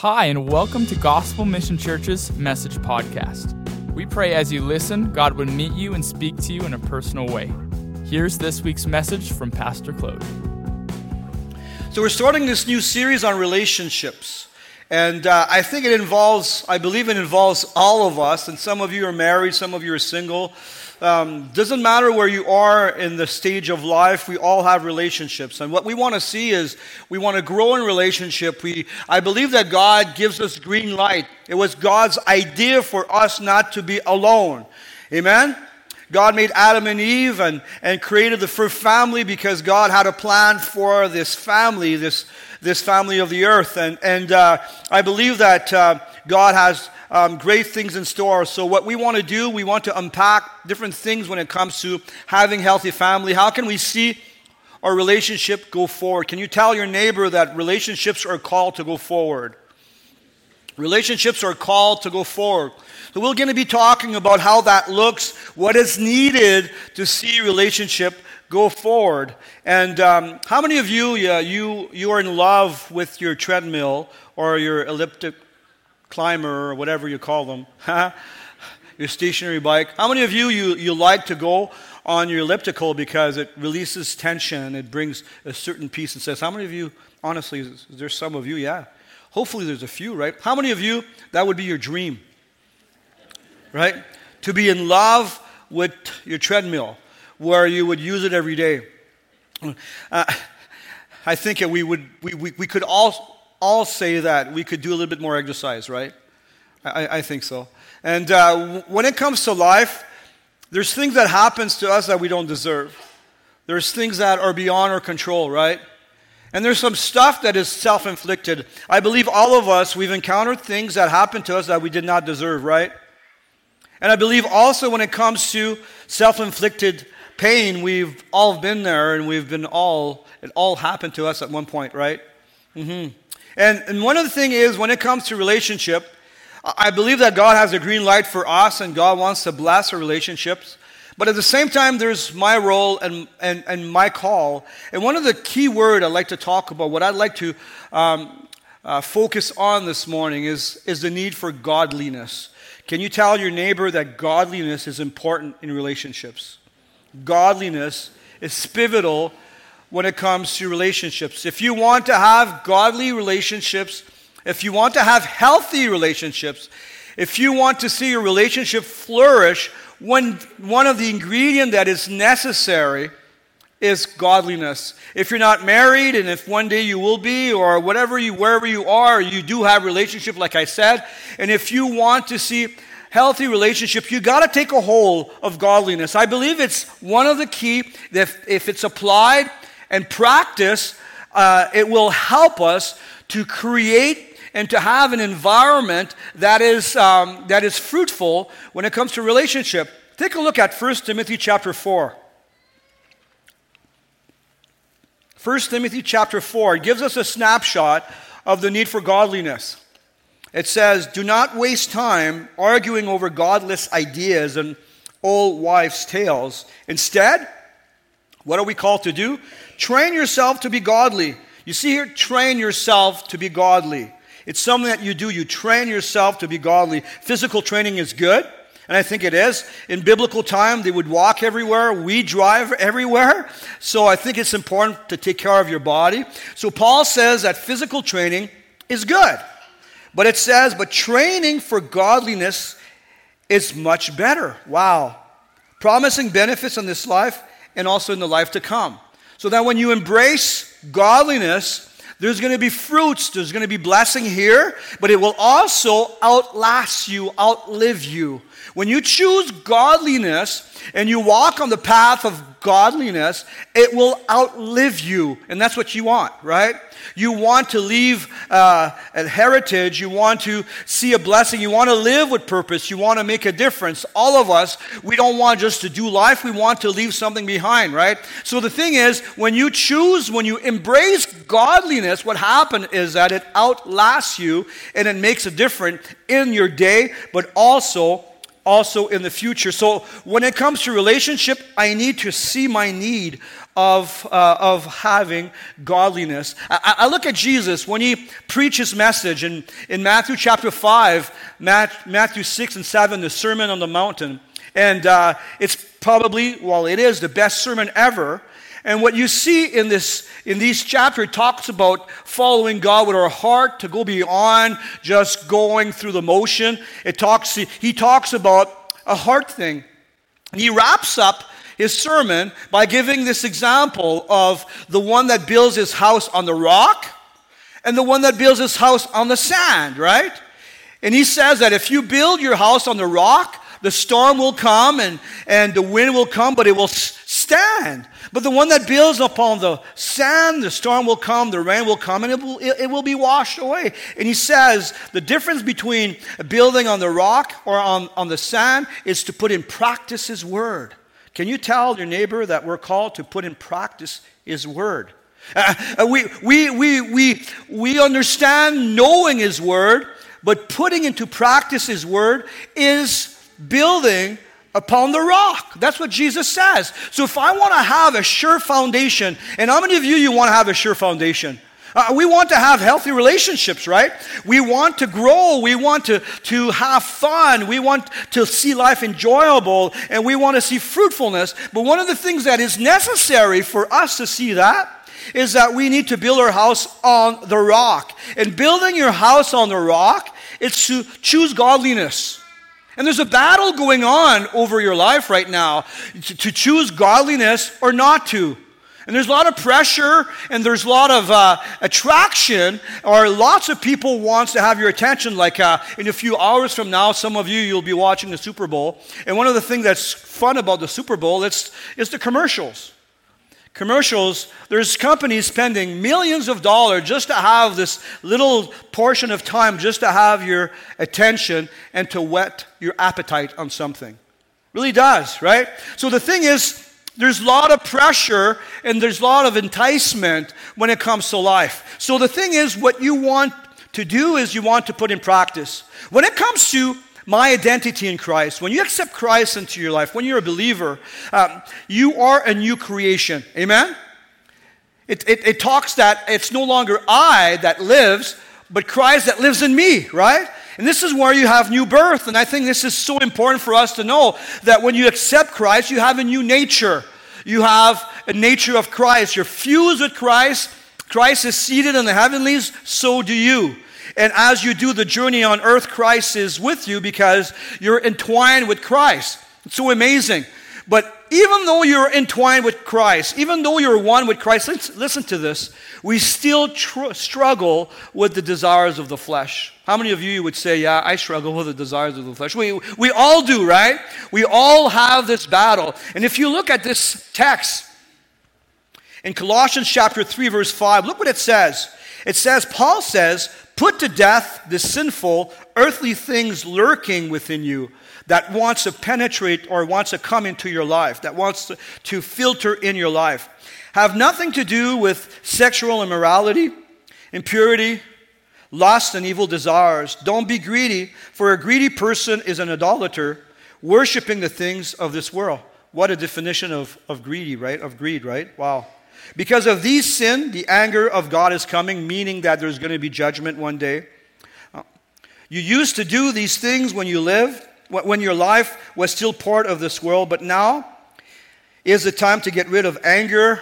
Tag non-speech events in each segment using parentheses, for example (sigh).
Hi, and welcome to Gospel Mission Church's Message Podcast. We pray as you listen, God would meet you and speak to you in a personal way. Here's this week's message from Pastor Claude. So, we're starting this new series on relationships. And uh, I think it involves, I believe it involves all of us. And some of you are married, some of you are single. Um, doesn't matter where you are in the stage of life, we all have relationships. And what we want to see is we want to grow in relationship. We, I believe that God gives us green light. It was God's idea for us not to be alone. Amen? God made Adam and Eve and, and created the first family because God had a plan for this family, this, this family of the earth. And, and uh, I believe that uh, God has um, great things in store. So, what we want to do, we want to unpack different things when it comes to having healthy family. How can we see our relationship go forward? Can you tell your neighbor that relationships are called to go forward? Relationships are called to go forward. So, we're going to be talking about how that looks, what is needed to see relationship go forward. And um, how many of you, yeah, you, you are in love with your treadmill or your elliptic climber or whatever you call them, (laughs) your stationary bike. How many of you, you, you like to go on your elliptical because it releases tension, it brings a certain peace and says, how many of you, honestly, is there some of you? Yeah. Hopefully there's a few, right? How many of you, that would be your dream, right? To be in love with your treadmill where you would use it every day. Uh, I think we, would, we, we, we could all all say that we could do a little bit more exercise, right? I, I think so. And uh, when it comes to life, there's things that happens to us that we don't deserve. There's things that are beyond our control, right? And there's some stuff that is self inflicted. I believe all of us, we've encountered things that happened to us that we did not deserve, right? And I believe also when it comes to self inflicted pain, we've all been there and we've been all, it all happened to us at one point, right? Mm-hmm. And, and one of the things is, when it comes to relationship, I believe that God has a green light for us and God wants to bless our relationships. But at the same time, there's my role and, and, and my call. And one of the key words I'd like to talk about, what I'd like to um, uh, focus on this morning, is, is the need for godliness. Can you tell your neighbor that godliness is important in relationships? Godliness is pivotal when it comes to relationships. If you want to have godly relationships, if you want to have healthy relationships, if you want to see your relationship flourish, one, one of the ingredients that is necessary is godliness. If you're not married, and if one day you will be, or whatever you, wherever you are, you do have relationship, like I said, and if you want to see healthy relationship, you got to take a hold of godliness. I believe it's one of the key that if, if it's applied and practice, uh, it will help us to create and to have an environment that is, um, that is fruitful when it comes to relationship. Take a look at 1 Timothy chapter 4. 1 Timothy chapter 4 gives us a snapshot of the need for godliness. It says, Do not waste time arguing over godless ideas and old wives' tales. Instead, what are we called to do? Train yourself to be godly. You see here, train yourself to be godly. It's something that you do. You train yourself to be godly. Physical training is good, and I think it is. In biblical time, they would walk everywhere. We drive everywhere. So I think it's important to take care of your body. So Paul says that physical training is good. But it says, but training for godliness is much better. Wow. Promising benefits in this life and also in the life to come. So that when you embrace godliness, there's going to be fruits, there's going to be blessing here, but it will also outlast you, outlive you. When you choose godliness and you walk on the path of godliness, it will outlive you. And that's what you want, right? You want to leave uh, a heritage. You want to see a blessing. You want to live with purpose. You want to make a difference. All of us, we don't want just to do life. We want to leave something behind, right? So the thing is, when you choose, when you embrace godliness, what happens is that it outlasts you and it makes a difference in your day, but also also in the future. So when it comes to relationship, I need to see my need of, uh, of having godliness. I, I, look at Jesus when he preached his message in, in Matthew chapter 5, Matthew 6 and 7, the Sermon on the Mountain. And uh, it's probably, well, it is the best sermon ever. And what you see in this in these chapters talks about following God with our heart to go beyond just going through the motion. It talks he talks about a heart thing. He wraps up his sermon by giving this example of the one that builds his house on the rock and the one that builds his house on the sand, right? And he says that if you build your house on the rock, the storm will come and, and the wind will come, but it will stand. But the one that builds upon the sand, the storm will come, the rain will come, and it will, it, will be washed away. And he says the difference between building on the rock or on, on the sand is to put in practice his word. Can you tell your neighbor that we're called to put in practice his word? Uh, uh we, we, we, we, we understand knowing his word, but putting into practice his word is building upon the rock. That's what Jesus says. So if I want to have a sure foundation, and how many of you you want to have a sure foundation? Uh, we want to have healthy relationships, right? We want to grow. We want to, to have fun. We want to see life enjoyable and we want to see fruitfulness. But one of the things that is necessary for us to see that is that we need to build our house on the rock. And building your house on the rock is to choose godliness. And there's a battle going on over your life right now to, to choose godliness or not to. And there's a lot of pressure and there's a lot of uh, attraction, or lots of people wants to have your attention. Like uh, in a few hours from now, some of you, you'll be watching the Super Bowl. And one of the things that's fun about the Super Bowl is, is the commercials commercials, there's companies spending millions of dollars just to have this little portion of time, just to have your attention and to whet your appetite on something. Really does, right? So the thing is, there's a lot of pressure and there's a lot of enticement when it comes to life. So the thing is, what you want to do is you want to put in practice. When it comes to my identity in Christ, when you accept Christ into your life, when you're a believer, um, you are a new creation. Amen? It, it, it talks that it's no longer I that lives, but Christ that lives in me, right? And this is where you have new birth. And I think this is so important for us to know that when you accept Christ, you have a new nature. You have a nature of Christ. You're fused with Christ. Christ is seated in the heavenlies, so do you. And as you do the journey on earth, Christ is with you because you're entwined with Christ. It's so amazing. But even though you're entwined with Christ, even though you're one with Christ, listen, to this, we still tr- struggle with the desires of the flesh. How many of you would say, Yeah, I struggle with the desires of the flesh? We, we all do, right? We all have this battle. And if you look at this text in Colossians chapter 3, verse 5, look what it says. It says, Paul says, Put to death the sinful, earthly things lurking within you that wants to penetrate or wants to come into your life, that wants to, filter in your life. Have nothing to do with sexual immorality, impurity, lust, and evil desires. Don't be greedy, for a greedy person is an idolater, worshiping the things of this world. What a definition of, of greedy, right? Of greed, right? Wow. Because of these sin, the anger of God is coming, meaning that there's going to be judgment one day. Uh, you used to do these things when you lived, when your life was still part of this world, but now is the time to get rid of anger,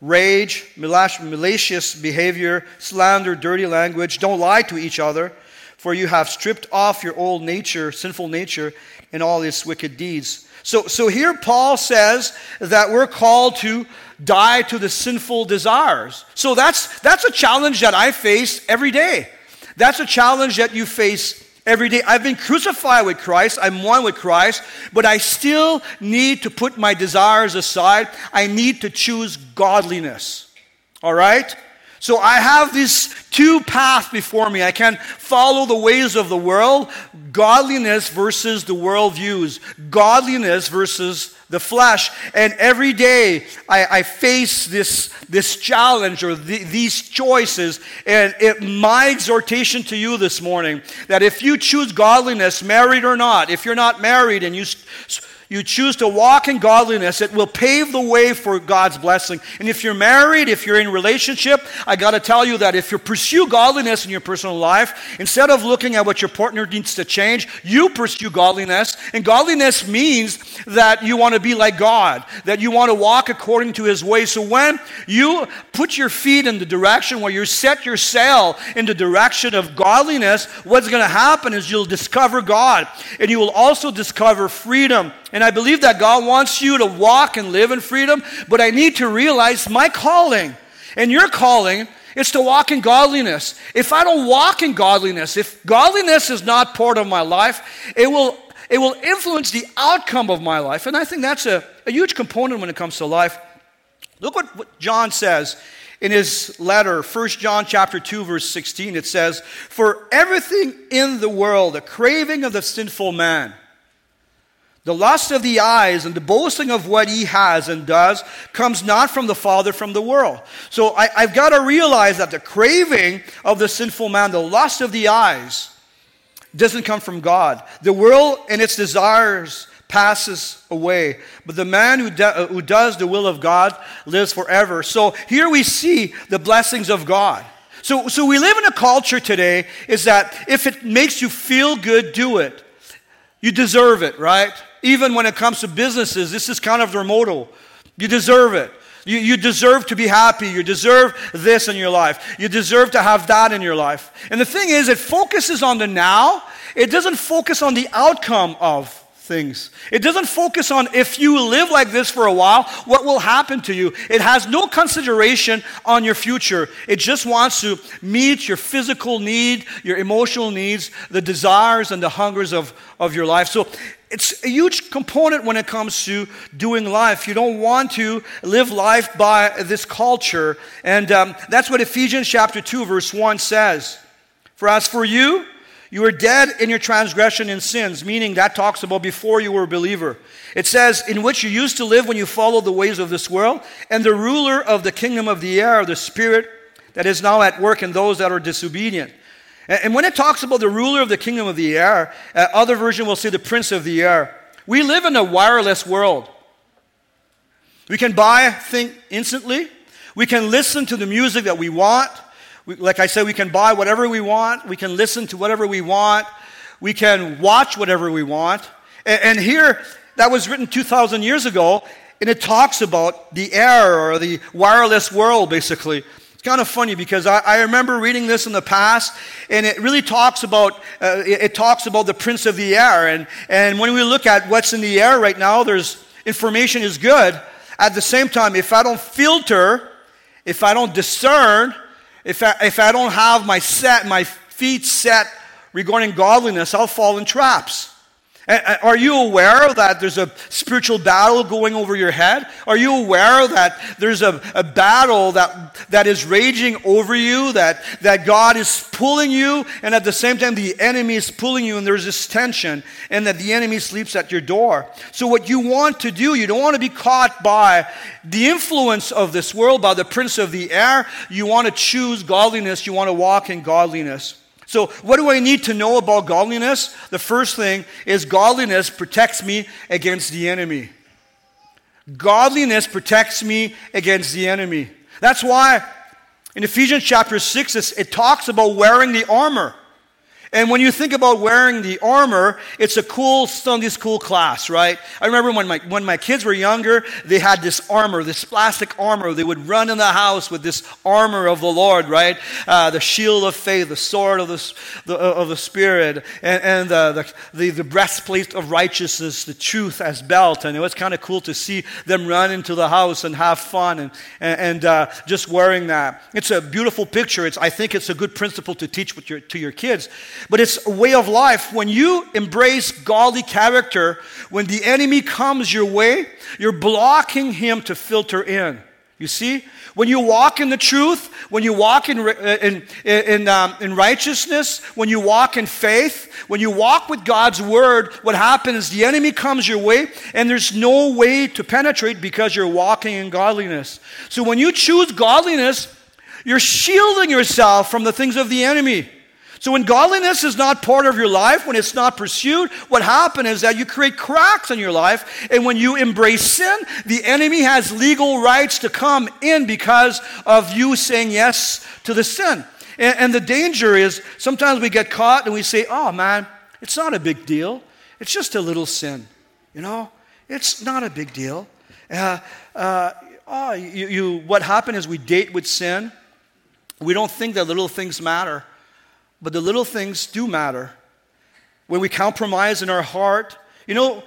rage, malicious behavior, slander, dirty language. Don't lie to each other, for you have stripped off your old nature, sinful nature, and all its wicked deeds. So, so here Paul says that we're called to die to the sinful desires. So that's, that's a challenge that I face every day. That's a challenge that you face every day. I've been crucified with Christ, I'm one with Christ, but I still need to put my desires aside. I need to choose godliness. All right? So I have these two paths before me. I can follow the ways of the world, godliness versus the world views, godliness versus the flesh. And every day I, I face this, this challenge or the, these choices. And it, my exhortation to you this morning that if you choose godliness, married or not, if you're not married and you you choose to walk in godliness, it will pave the way for God's blessing. And if you're married, if you're in relationship, I got to tell you that if you pursue godliness in your personal life, instead of looking at what your partner needs to change, you pursue godliness. And godliness means that you want to be like God, that you want to walk according to his ways. So when you put your feet in the direction where you set your sail in the direction of godliness, what's going to happen is you'll discover God and you will also discover freedom and I believe that God wants you to walk and live in freedom, but I need to realize my calling and your calling is to walk in godliness. If I don't walk in godliness, if godliness is not part of my life, it will, it will influence the outcome of my life. And I think that's a, a huge component when it comes to life. Look what, what John says in his letter 1 john chapter 2 verse 16 it says for everything in the world the craving of the sinful man the lust of the eyes and the boasting of what he has and does comes not from the Father, from the world. So I, have got to realize that the craving of the sinful man, the lust of the eyes, doesn't come from God. The world and its desires passes away, but the man who, do, who does the will of God lives forever. So here we see the blessings of God. So, so we live in a culture today is that if it makes you feel good, do it. You deserve it, right? Even when it comes to businesses, this is kind of their motto. You deserve it. You, you deserve to be happy. You deserve this in your life. You deserve to have that in your life. And the thing is, it focuses on the now, it doesn't focus on the outcome of things. It doesn't focus on if you live like this for a while, what will happen to you. It has no consideration on your future. It just wants to meet your physical need, your emotional needs, the desires and the hungers of, of your life. So it's a huge component when it comes to doing life. You don't want to live life by this culture. And um, that's what Ephesians chapter 2, verse 1 says. For as for you, you were dead in your transgression and sins, meaning that talks about before you were a believer. It says, in which you used to live when you followed the ways of this world, and the ruler of the kingdom of the air, the spirit that is now at work in those that are disobedient. And when it talks about the ruler of the kingdom of the air, uh, other version will say the prince of the air. We live in a wireless world. We can buy things instantly. We can listen to the music that we want. We, like I said, we can buy whatever we want. We can listen to whatever we want. We can watch whatever we want. And, and here, that was written 2,000 years ago, and it talks about the air or the wireless world, basically kind of funny because I, I, remember reading this in the past, and it really talks about uh, it, it, talks about the prince of the air. And, and when we look at what's in the air right now, there's information is good. At the same time, if I don't filter, if I don't discern, if I, if I don't have my set, my feet set regarding godliness, I'll fall in traps. Are you aware that there's a spiritual battle going over your head? Are you aware that there's a, a battle that, that is raging over you, that, that God is pulling you, and at the same time the enemy is pulling you, and there's this tension, and that the enemy sleeps at your door? So, what you want to do, you don't want to be caught by the influence of this world, by the prince of the air. You want to choose godliness, you want to walk in godliness. So, what do I need to know about godliness? The first thing is godliness protects me against the enemy. Godliness protects me against the enemy. That's why in Ephesians chapter 6, it talks about wearing the armor. And when you think about wearing the armor, it's a cool Sunday school class, right? I remember when my, when my kids were younger, they had this armor, this plastic armor. They would run in the house with this armor of the Lord, right? Uh, the shield of faith, the sword of the, the uh, of the Spirit, and, and uh, the, the, the, breastplate of righteousness, the truth as belt. And it was kind of cool to see them run into the house and have fun and, and, and uh, just wearing that. It's a beautiful picture. It's, I think it's a good principle to teach with your, to your kids. But it's a way of life. When you embrace godly character, when the enemy comes your way, you're blocking him to filter in. You see? When you walk in the truth, when you walk in, in, in, um, in righteousness, when you walk in faith, when you walk with God's word, what happens the enemy comes your way and there's no way to penetrate because you're walking in godliness. So when you choose godliness, you're shielding yourself from the things of the enemy. So when godliness is not part of your life, when it's not pursued, what happens is that you create cracks in your life. And when you embrace sin, the enemy has legal rights to come in because of you saying yes to the sin. And, and the danger is sometimes we get caught and we say, oh man, it's not a big deal. It's just a little sin. You know, it's not a big deal. Uh, uh, oh, you, you, what happened is we date with sin. We don't think that little things matter. But the little things do matter. When we compromise in our heart, you know,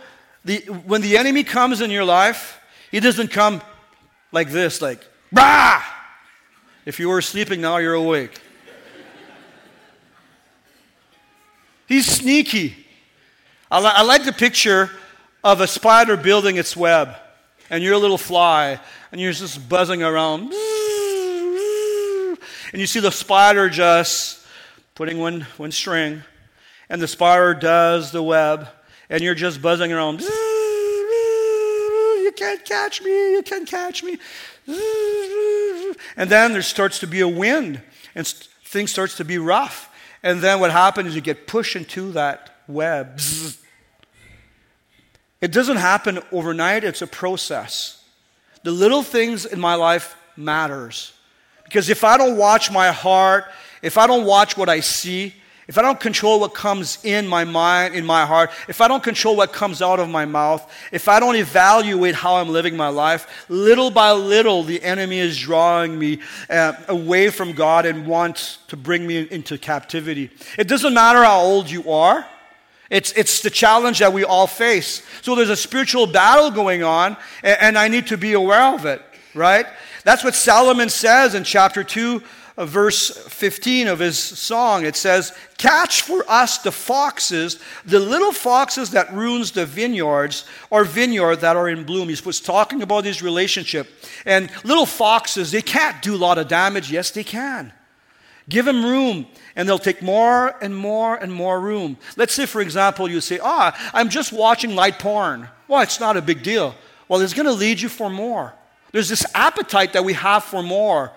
the, when the enemy comes in your life, he doesn't come like this, like, bah! If you were sleeping, now you're awake. He's sneaky. I, li- I like the picture of a spider building its web, and you're a little fly, and you're just buzzing around. And you see the spider just putting one, one string, and the spider does the web, and you're just buzzing around. You can't catch me, you can't catch me. And then there starts to be a wind, and things starts to be rough. And then what happens is you get pushed into that web. It doesn't happen overnight, it's a process. The little things in my life matters. Because if I don't watch my heart, if I don't watch what I see, if I don't control what comes in my mind, in my heart, if I don't control what comes out of my mouth, if I don't evaluate how I'm living my life, little by little, the enemy is drawing me uh, away from God and wants to bring me into captivity. It doesn't matter how old you are. It's, it's the challenge that we all face. So there's a spiritual battle going on, and, and I need to be aware of it, right? That's what Solomon says in chapter 2 verse 15 of his song, it says, Catch for us the foxes, the little foxes that ruins the vineyards or vineyard that are in bloom. He was talking about his relationship. And little foxes, they can't do a lot of damage. Yes, they can. Give them room, and they'll take more and more and more room. Let's say, for example, you say, Ah, I'm just watching light porn. Well, it's not a big deal. Well, it's going to lead you for more. There's this appetite that we have for more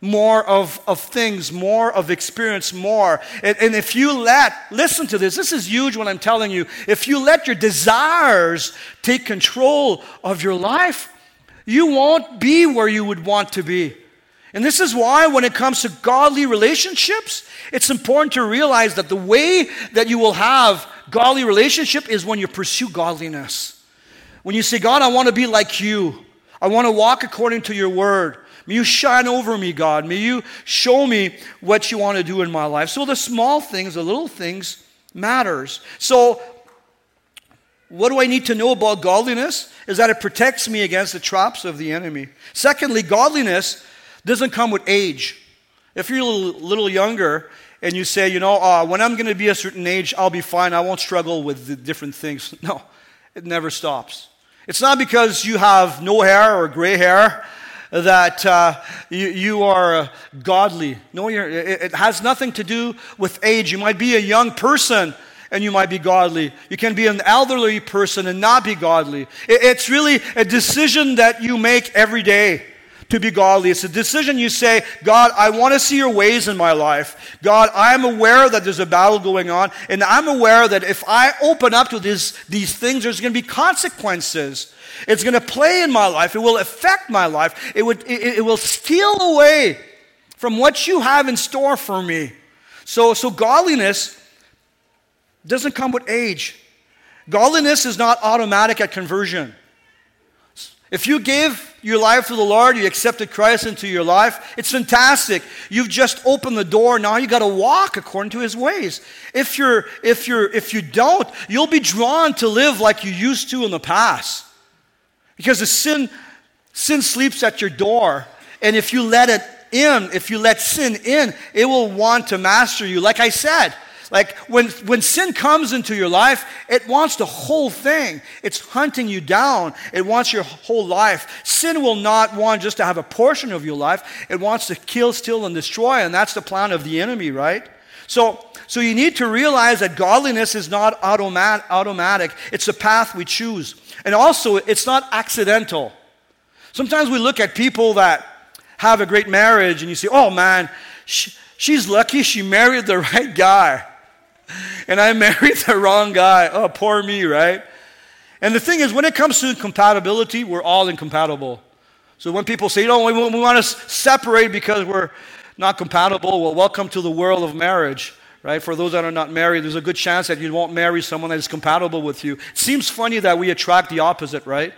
more of, of things, more of experience, more. And, and, if you let, listen to this, this is huge what I'm telling you, if you let your desires take control of your life, you won't be where you would want to be. And this is why, when it comes to godly relationships, it's important to realize that the way that you will have godly relationship is when you pursue godliness. When you say, God, I want to be like you. I want to walk according to your word. May you shine over me, God. May you show me what you want to do in my life. So the small things, the little things matters. So what do I need to know about godliness? Is that it protects me against the traps of the enemy. Secondly, godliness doesn't come with age. If you're a little, younger and you say, you know, uh, when I'm going to be a certain age, I'll be fine. I won't struggle with the different things. (laughs) No, it never stops. It's not because you have no hair or gray hair that uh, you, you, are uh, godly. No, it, it has nothing to do with age. You might be a young person and you might be godly. You can be an elderly person and not be godly. It, it's really a decision that you make every day to be godly. It's a decision you say, God, I want to see your ways in my life. God, I'm aware that there's a battle going on, and I'm aware that if I open up to these, these things, there's going to be consequences. It's going to play in my life. It will affect my life. It, would, it, it will steal away from what you have in store for me. So, so godliness doesn't come with age. Godliness is not automatic at conversion. If you gave your life to the Lord, you accepted Christ into your life, it's fantastic. You've just opened the door. Now you got to walk according to his ways. If you're if you're if you don't, you'll be drawn to live like you used to in the past. Because the sin, sin sleeps at your door. And if you let it in, if you let sin in, it will want to master you. Like I said, Like when, when sin comes into your life, it wants the whole thing. It's hunting you down. It wants your whole life. Sin will not want just to have a portion of your life. It wants to kill, steal, and destroy. And that's the plan of the enemy, right? So, so you need to realize that godliness is not automat, automatic. It's a path we choose. And also, it's not accidental. Sometimes we look at people that have a great marriage and you say, oh man, she, she's lucky she married the (laughs) right guy. (laughs) And I married the wrong guy. Oh, poor me, right? And the thing is, when it comes to compatibility, we're all incompatible. So when people say, "Oh, we, we want to separate because we're not compatible," well, welcome to the world of marriage, right? For those that are not married, there's a good chance that you won't marry someone that is compatible with you. It seems funny that we attract the opposite, right?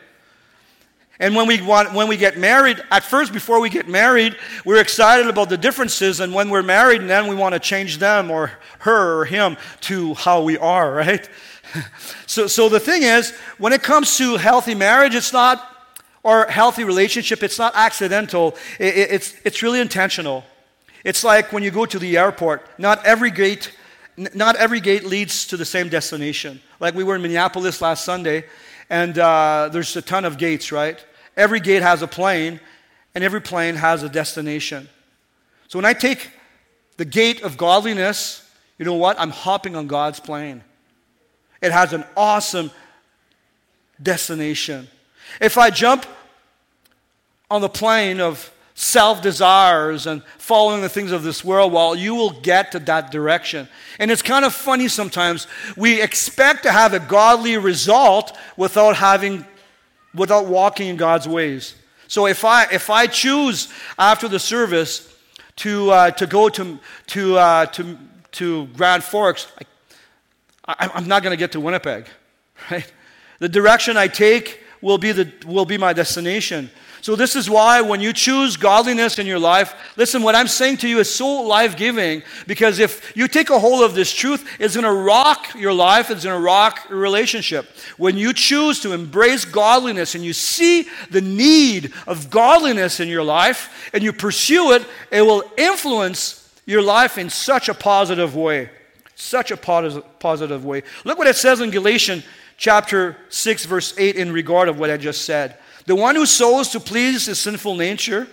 And when we, want, when we get married, at first, before we get married, we're excited about the differences. And when we're married, then we want to change them or her or him to how we are, (laughs) right? so, so the thing is, when it comes to healthy marriage, it's not, or healthy relationship, it's not accidental. It, it, it's, it's really intentional. It's like when you go to the airport, not every gate, not every gate leads to the same destination. Like we were in Minneapolis last Sunday, and uh, there's a ton of gates, right? Every gate has a plane, and every plane has a destination. So when I take the gate of godliness, you know what? I'm hopping on God's plane. It has an awesome destination. If I jump on the plane of self desires and following the things of this world, well, you will get to that direction. And it's kind of funny sometimes. We expect to have a godly result without having without walking in God's ways. So if I, if I choose after the service to, uh, to go to, to, uh, to, to Grand Forks, I, I'm not going to get to Winnipeg, (laughs) right? The direction I take will be, the, will be my destination. So, this is why when you choose godliness in your life, listen, what I'm saying to you is so life giving because if you take a hold of this truth, it's going to rock your life, it's going to rock your relationship. When you choose to embrace godliness and you see the need of godliness in your life and you pursue it, it will influence your life in such a positive way. Such a positive way. Look what it says in Galatians chapter 6, verse 8, in regard of what I just said. The one who sows to please his sinful nature,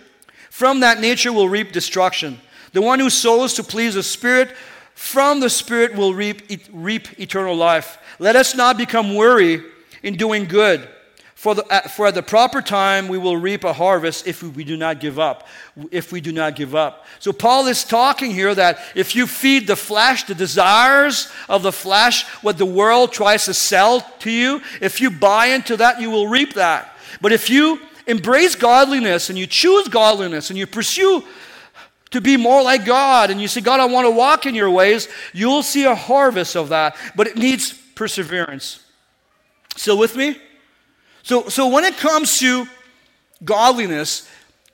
from that nature will reap destruction. The one who sows to please the Spirit, from the Spirit will reap, reap eternal life. Let us not become weary in doing good. For, the, for at the proper time we will reap a harvest if we do not give up. If we do not give up. So Paul is talking here that if you feed the flesh, the desires of the flesh, what the world tries to sell to you, if you buy into that, you will reap that. But if you embrace godliness and you choose godliness and you pursue to be more like God and you say, God, I want to walk in your ways, you'll see a harvest of that. But it needs perseverance. Still with me? So, so when it comes to godliness,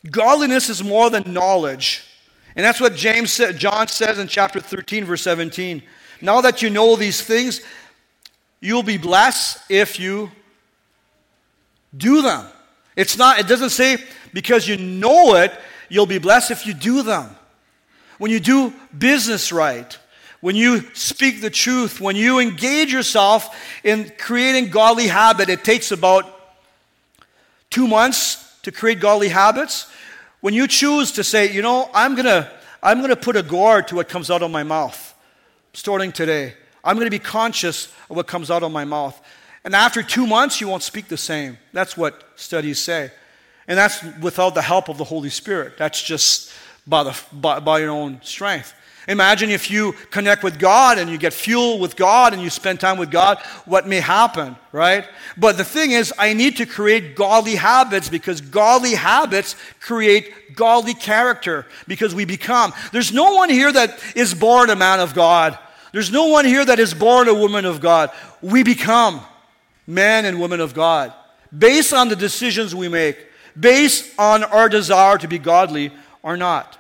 godliness is more than knowledge. And that's what James said, John says in chapter 13, verse 17. Now that you know these things, you'll be blessed if you do them. It's not, it doesn't say because you know it, you'll be blessed if you do them. When you do business right, when you speak the truth, when you engage yourself in creating godly habit, it takes about two months to create godly habits. When you choose to say, you know, I'm gonna, I'm gonna put a guard to what comes out of my mouth, starting today. I'm gonna be conscious of what comes out of my mouth. And after two months, you won't speak the same. That's what studies say. And that's without the help of the Holy Spirit. That's just by, the, by, by your own strength. Imagine if you connect with God and you get fuel with God and you spend time with God, what may happen, right? But the thing is, I need to create godly habits because godly habits create godly character because we become. There's no one here that is born a man of God. There's no one here that is born a woman of God. We become men and women of God, based on the decisions we make, based on our desire to be godly or not.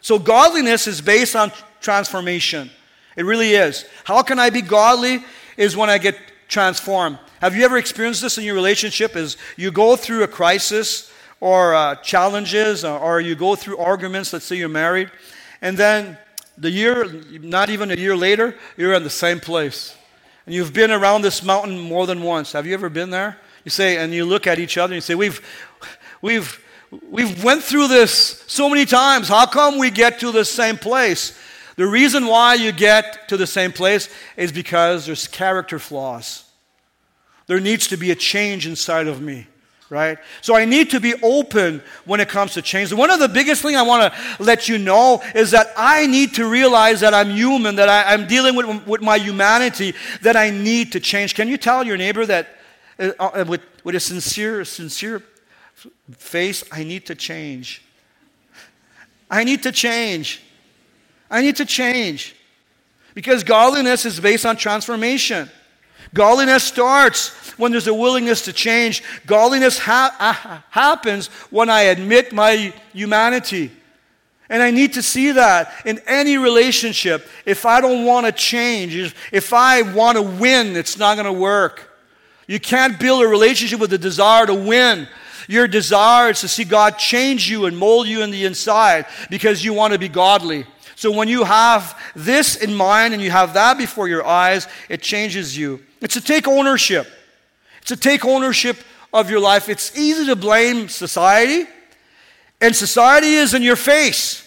So, godliness is based on transformation. It really is. How can I be godly? Is when I get transformed. Have you ever experienced this in your relationship? Is you go through a crisis or uh, challenges, or, or you go through arguments. Let's say you're married, and then the year, not even a year later, you're in the same place. And you've been around this mountain more than once. Have you ever been there? You say, and you look at each other and you say, we've, we've, we've went through this so many times. How come we get to the same place? The reason why you get to the same place is because there's character flaws. There needs to be a change inside of me right? So I need to be open when it comes to change. One of the biggest things I want to let you know is that I need to realize that I'm human, that I, am dealing with, with my humanity, that I need to change. Can you tell your neighbor that uh, uh, with, with a sincere, sincere face, I need to change? I need to change. I need to change. Because godliness is based on transformation. Godliness starts when there's a willingness to change. Godliness ha- happens when I admit my humanity. And I need to see that in any relationship. If I don't want to change, if I want to win, it's not going to work. You can't build a relationship with a desire to win. Your desire is to see God change you and mold you in the inside because you want to be godly. So when you have this in mind and you have that before your eyes, it changes you. It's to take ownership. It's to take ownership of your life. It's easy to blame society, and society is in your face.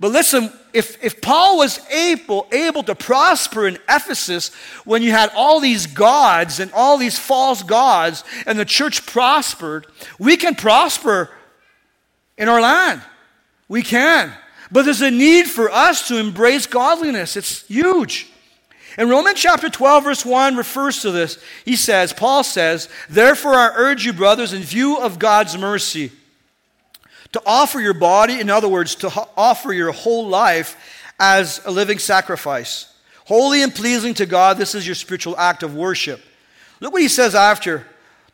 But listen, if, if Paul was able, able to prosper in Ephesus when you had all these gods and all these false gods, and the church prospered, we can prosper in our land. We can. But there's a need for us to embrace godliness. It's huge. And Romans chapter 12, verse 1 refers to this. He says, Paul says, Therefore I urge you, brothers, in view of God's mercy, to offer your body, in other words, to offer your whole life as a living sacrifice, holy and pleasing to God. This is your spiritual act of worship. Look what he says after.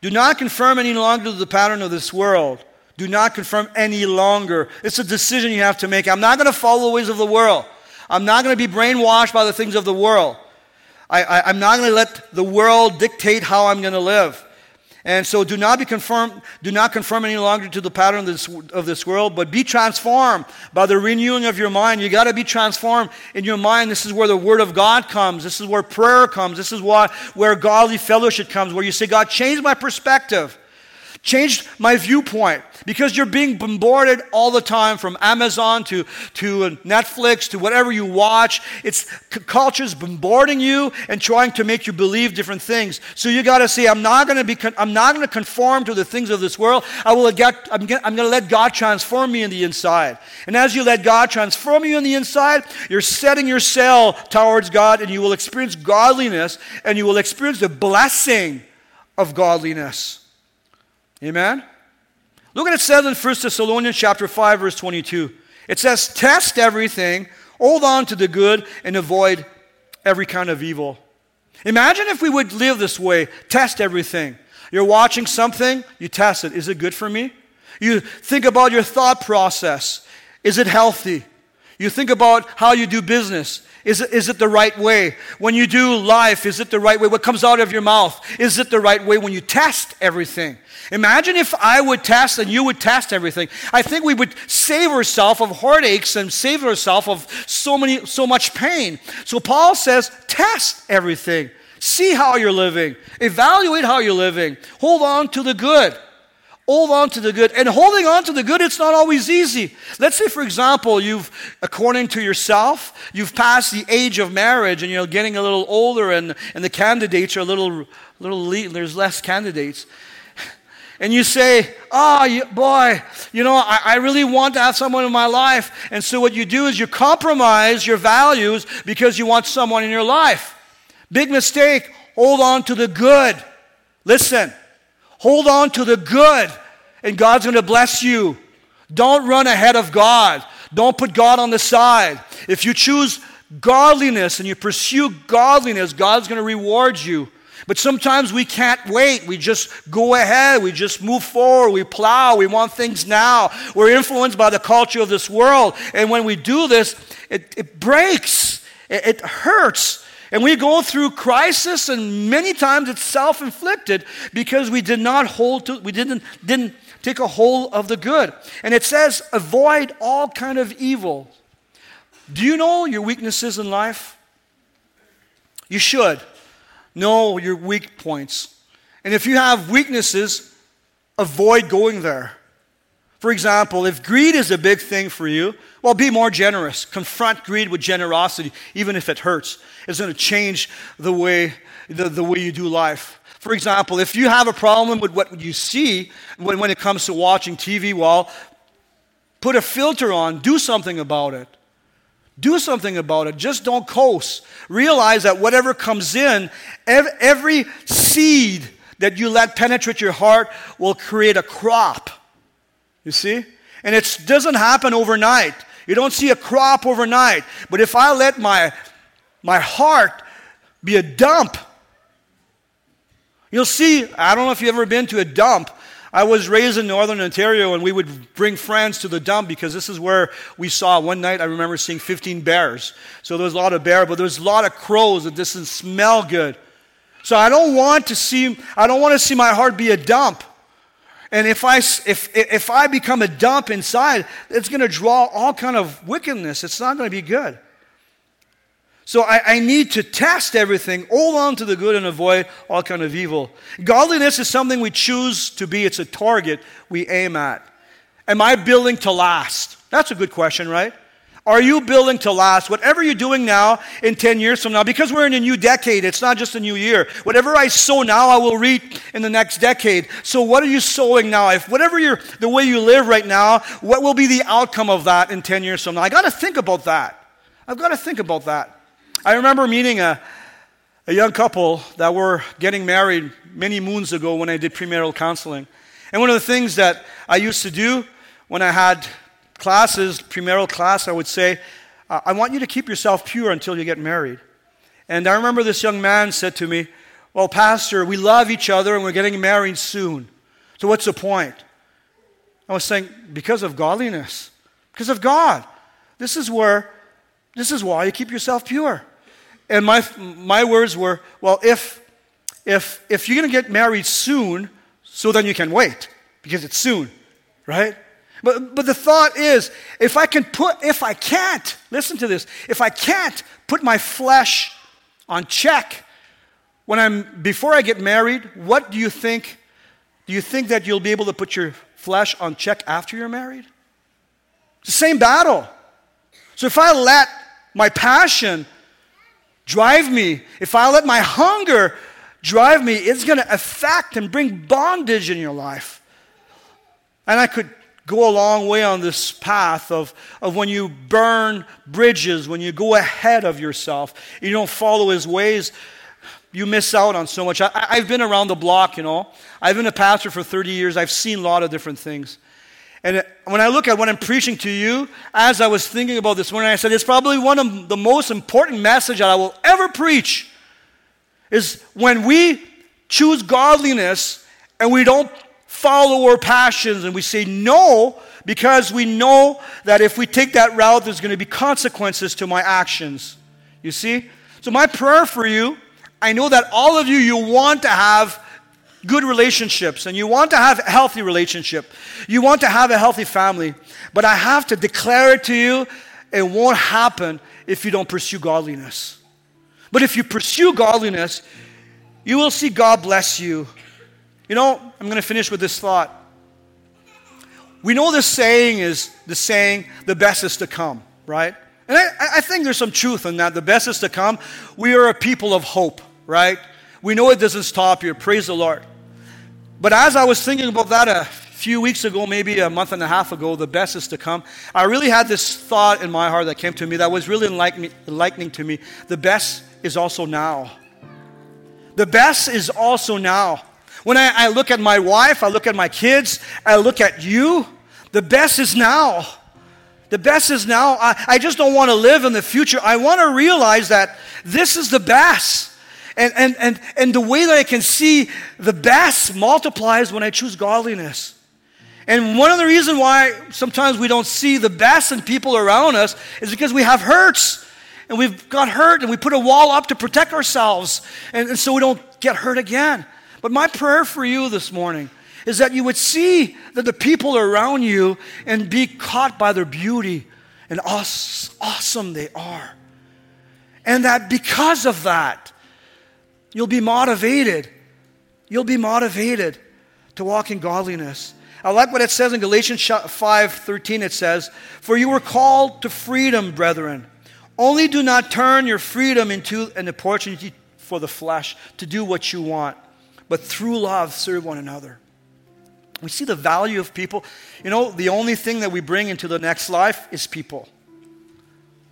Do not conform any longer to the pattern of this world. Do not conform any longer. It's a decision you have to make. I'm not going to follow the ways of the world. I'm not going to be brainwashed by the things of the world. I, am not going to let the world dictate how I'm going to live. And so do not be conformed, do not conform any longer to the pattern of this, of this world, but be transformed by the renewing of your mind. You got to be transformed in your mind. This is where the word of God comes. This is where prayer comes. This is why, where godly fellowship comes, where you say, God, change my perspective. Changed my viewpoint because you're being bombarded all the time from Amazon to, to Netflix to whatever you watch. It's culture's bombarding you and trying to make you believe different things. So you got to say, I'm not going to be, I'm not going to conform to the things of this world. I will get, I'm going to let God transform me in the inside. And as you let God transform you in the inside, you're setting your sail towards God and you will experience godliness and you will experience the blessing of godliness. Amen? Look at it says in 1 Thessalonians chapter 5, verse 22. It says, Test everything, hold on to the good, and avoid every kind of evil. Imagine if we would live this way test everything. You're watching something, you test it. Is it good for me? You think about your thought process. Is it healthy? You think about how you do business. Is it, is it the right way? When you do life, is it the right way? What comes out of your mouth, is it the right way when you test everything? Imagine if I would test and you would test everything. I think we would save ourselves of heartaches and save ourselves of so many so much pain. So Paul says, test everything. See how you're living. Evaluate how you're living. Hold on to the good. Hold on to the good. And holding on to the good, it's not always easy. Let's say, for example, you've, according to yourself, you've passed the age of marriage and you're getting a little older and, and the candidates are a little, little, there's less candidates and you say, Oh, boy, you know, I, I, really want to have someone in my life. And so what you do is you compromise your values because you want someone in your life. Big mistake. Hold on to the good. Listen, hold on to the good, and God's going to bless you. Don't run ahead of God. Don't put God on the side. If you choose godliness and you pursue godliness, God's going to reward you. But sometimes we can't wait. We just go ahead. We just move forward. We plow. We want things now. We're influenced by the culture of this world. And when we do this, it, it breaks, it, it hurts. And we go through crisis, and many times it's self inflicted because we did not hold to, we didn't, didn't take a hold of the good. And it says, avoid all kind of evil. Do you know your weaknesses in life? You should know your weak points. And if you have weaknesses, avoid going there. For example, if greed is a big thing for you, well, be more generous. Confront greed with generosity, even if it hurts. It's going to change the way, the, the way you do life. For example, if you have a problem with what you see when, when it comes to watching TV, well, put a filter on, do something about it. Do something about it. Just don't coast. Realize that whatever comes in, every seed that you let penetrate your heart will create a crop. You see? And it doesn't happen overnight. You don't see a crop overnight. But if I let my, my heart be a dump, you'll see. I don't know if you've ever been to a dump. I was raised in northern Ontario, and we would bring friends to the dump because this is where we saw one night. I remember seeing 15 bears. So there was a lot of bear, but there was a lot of crows that didn't smell good. So I don't want to see. I don't want to see my heart be a dump. And if I, if, if I become a dump inside, it's going to draw all kind of wickedness. It's not going to be good. So I, I, need to test everything, hold on to the good and avoid all kind of evil. Godliness is something we choose to be. It's a target we aim at. Am I building to last? That's a good question, right? Are you building to last? Whatever you're doing now in 10 years from now, because we're in a new decade, it's not just a new year. Whatever I sow now, I will reap in the next decade. So what are you sowing now? If whatever you're, the way you live right now, what will be the outcome of that in 10 years from now? I got to think about that. I've got to think about that. I remember meeting a, a young couple that were getting married many moons ago when I did premarital counseling. And one of the things that I used to do when I had classes, premarital class, I would say, uh, I want you to keep yourself pure until you get married. And I remember this young man said to me, Well, Pastor, we love each other and we're getting married soon. So what's the point? I was saying, Because of godliness, because of God. This is where, this is why you keep yourself pure. And my, my words were, well, if, if, if you're going to get married soon, so then you can wait, because it's soon, right? But, but the thought is, if I can put, if I can't, listen to this, if I can't put my flesh on check when I'm, before I get married, what do you think? Do you think that you'll be able to put your flesh on check after you're married? It's the same battle. So if I let my passion drive me, if I let my hunger drive me, it's going to affect and bring bondage in your life. And I could go a long way on this path of, of when you burn bridges, when you go ahead of yourself, you don't follow his ways, you miss out on so much. I, I've been around the block, you know. I've been a pastor for 30 years, I've seen a lot of different things. And when I look at what I'm preaching to you, as I was thinking about this morning, I said it's probably one of the most important message that I will ever preach is when we choose godliness and we don't follow our passions and we say no because we know that if we take that route, there's going to be consequences to my actions. You see? So, my prayer for you, I know that all of you, you want to have good relationships and you want to have a healthy relationship. You want to have a healthy family. But I have to declare it to you it won't happen if you don't pursue godliness. But if you pursue godliness, you will see God bless you. You know, I'm going to finish with this thought. We know this saying is the saying, the best is to come, right? And I, I think there's some truth in that. The best is to come. We are a people of hope, right? We know it doesn't stop here. Praise the Lord. But as I was thinking about that a few weeks ago, maybe a month and a half ago, the best is to come, I really had this thought in my heart that came to me that was really enlightening to me. The best is also now. The best is also now. When I, I look at my wife, I look at my kids, I look at you, the best is now. The best is now. I, I just don't want to live in the future. I want to realize that this is the best. And, and, and, and the way that I can see the best multiplies when I choose godliness. And one of the reasons why sometimes we don't see the best in people around us is because we have hurts. And we've got hurt and we put a wall up to protect ourselves. And, and so we don't get hurt again. But my prayer for you this morning is that you would see that the people around you and be caught by their beauty and awesome they are. And that because of that, you'll be motivated. You'll be motivated to walk in godliness. I like what it says in Galatians 5 13. It says, For you were called to freedom, brethren. Only do not turn your freedom into an opportunity for the flesh to do what you want, but through love serve one another. We see the value of people. You know, the only thing that we bring into the next life is people.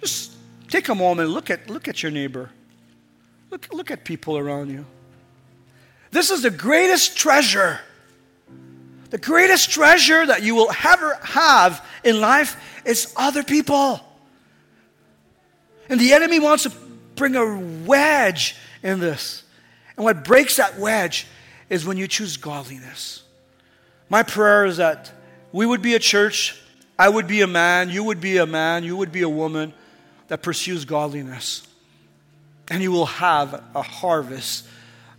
Just take a moment, look at, look at your neighbor. Look, look at people around you. This is the greatest treasure the greatest treasure that you will ever have in life is other people. And the enemy wants to bring a wedge in this. And what breaks that wedge is when you choose godliness. My prayer is that we would be a church, I would be a man, you would be a man, you would be a woman that pursues godliness. And you will have a harvest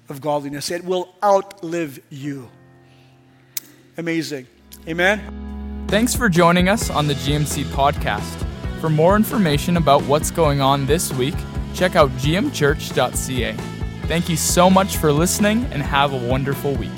of godliness. It will outlive you amazing. Amen. Thanks for joining us on the GMC podcast. For more information about what's going on this week, check out gmchurch.ca. Thank you so much for listening and have a wonderful week.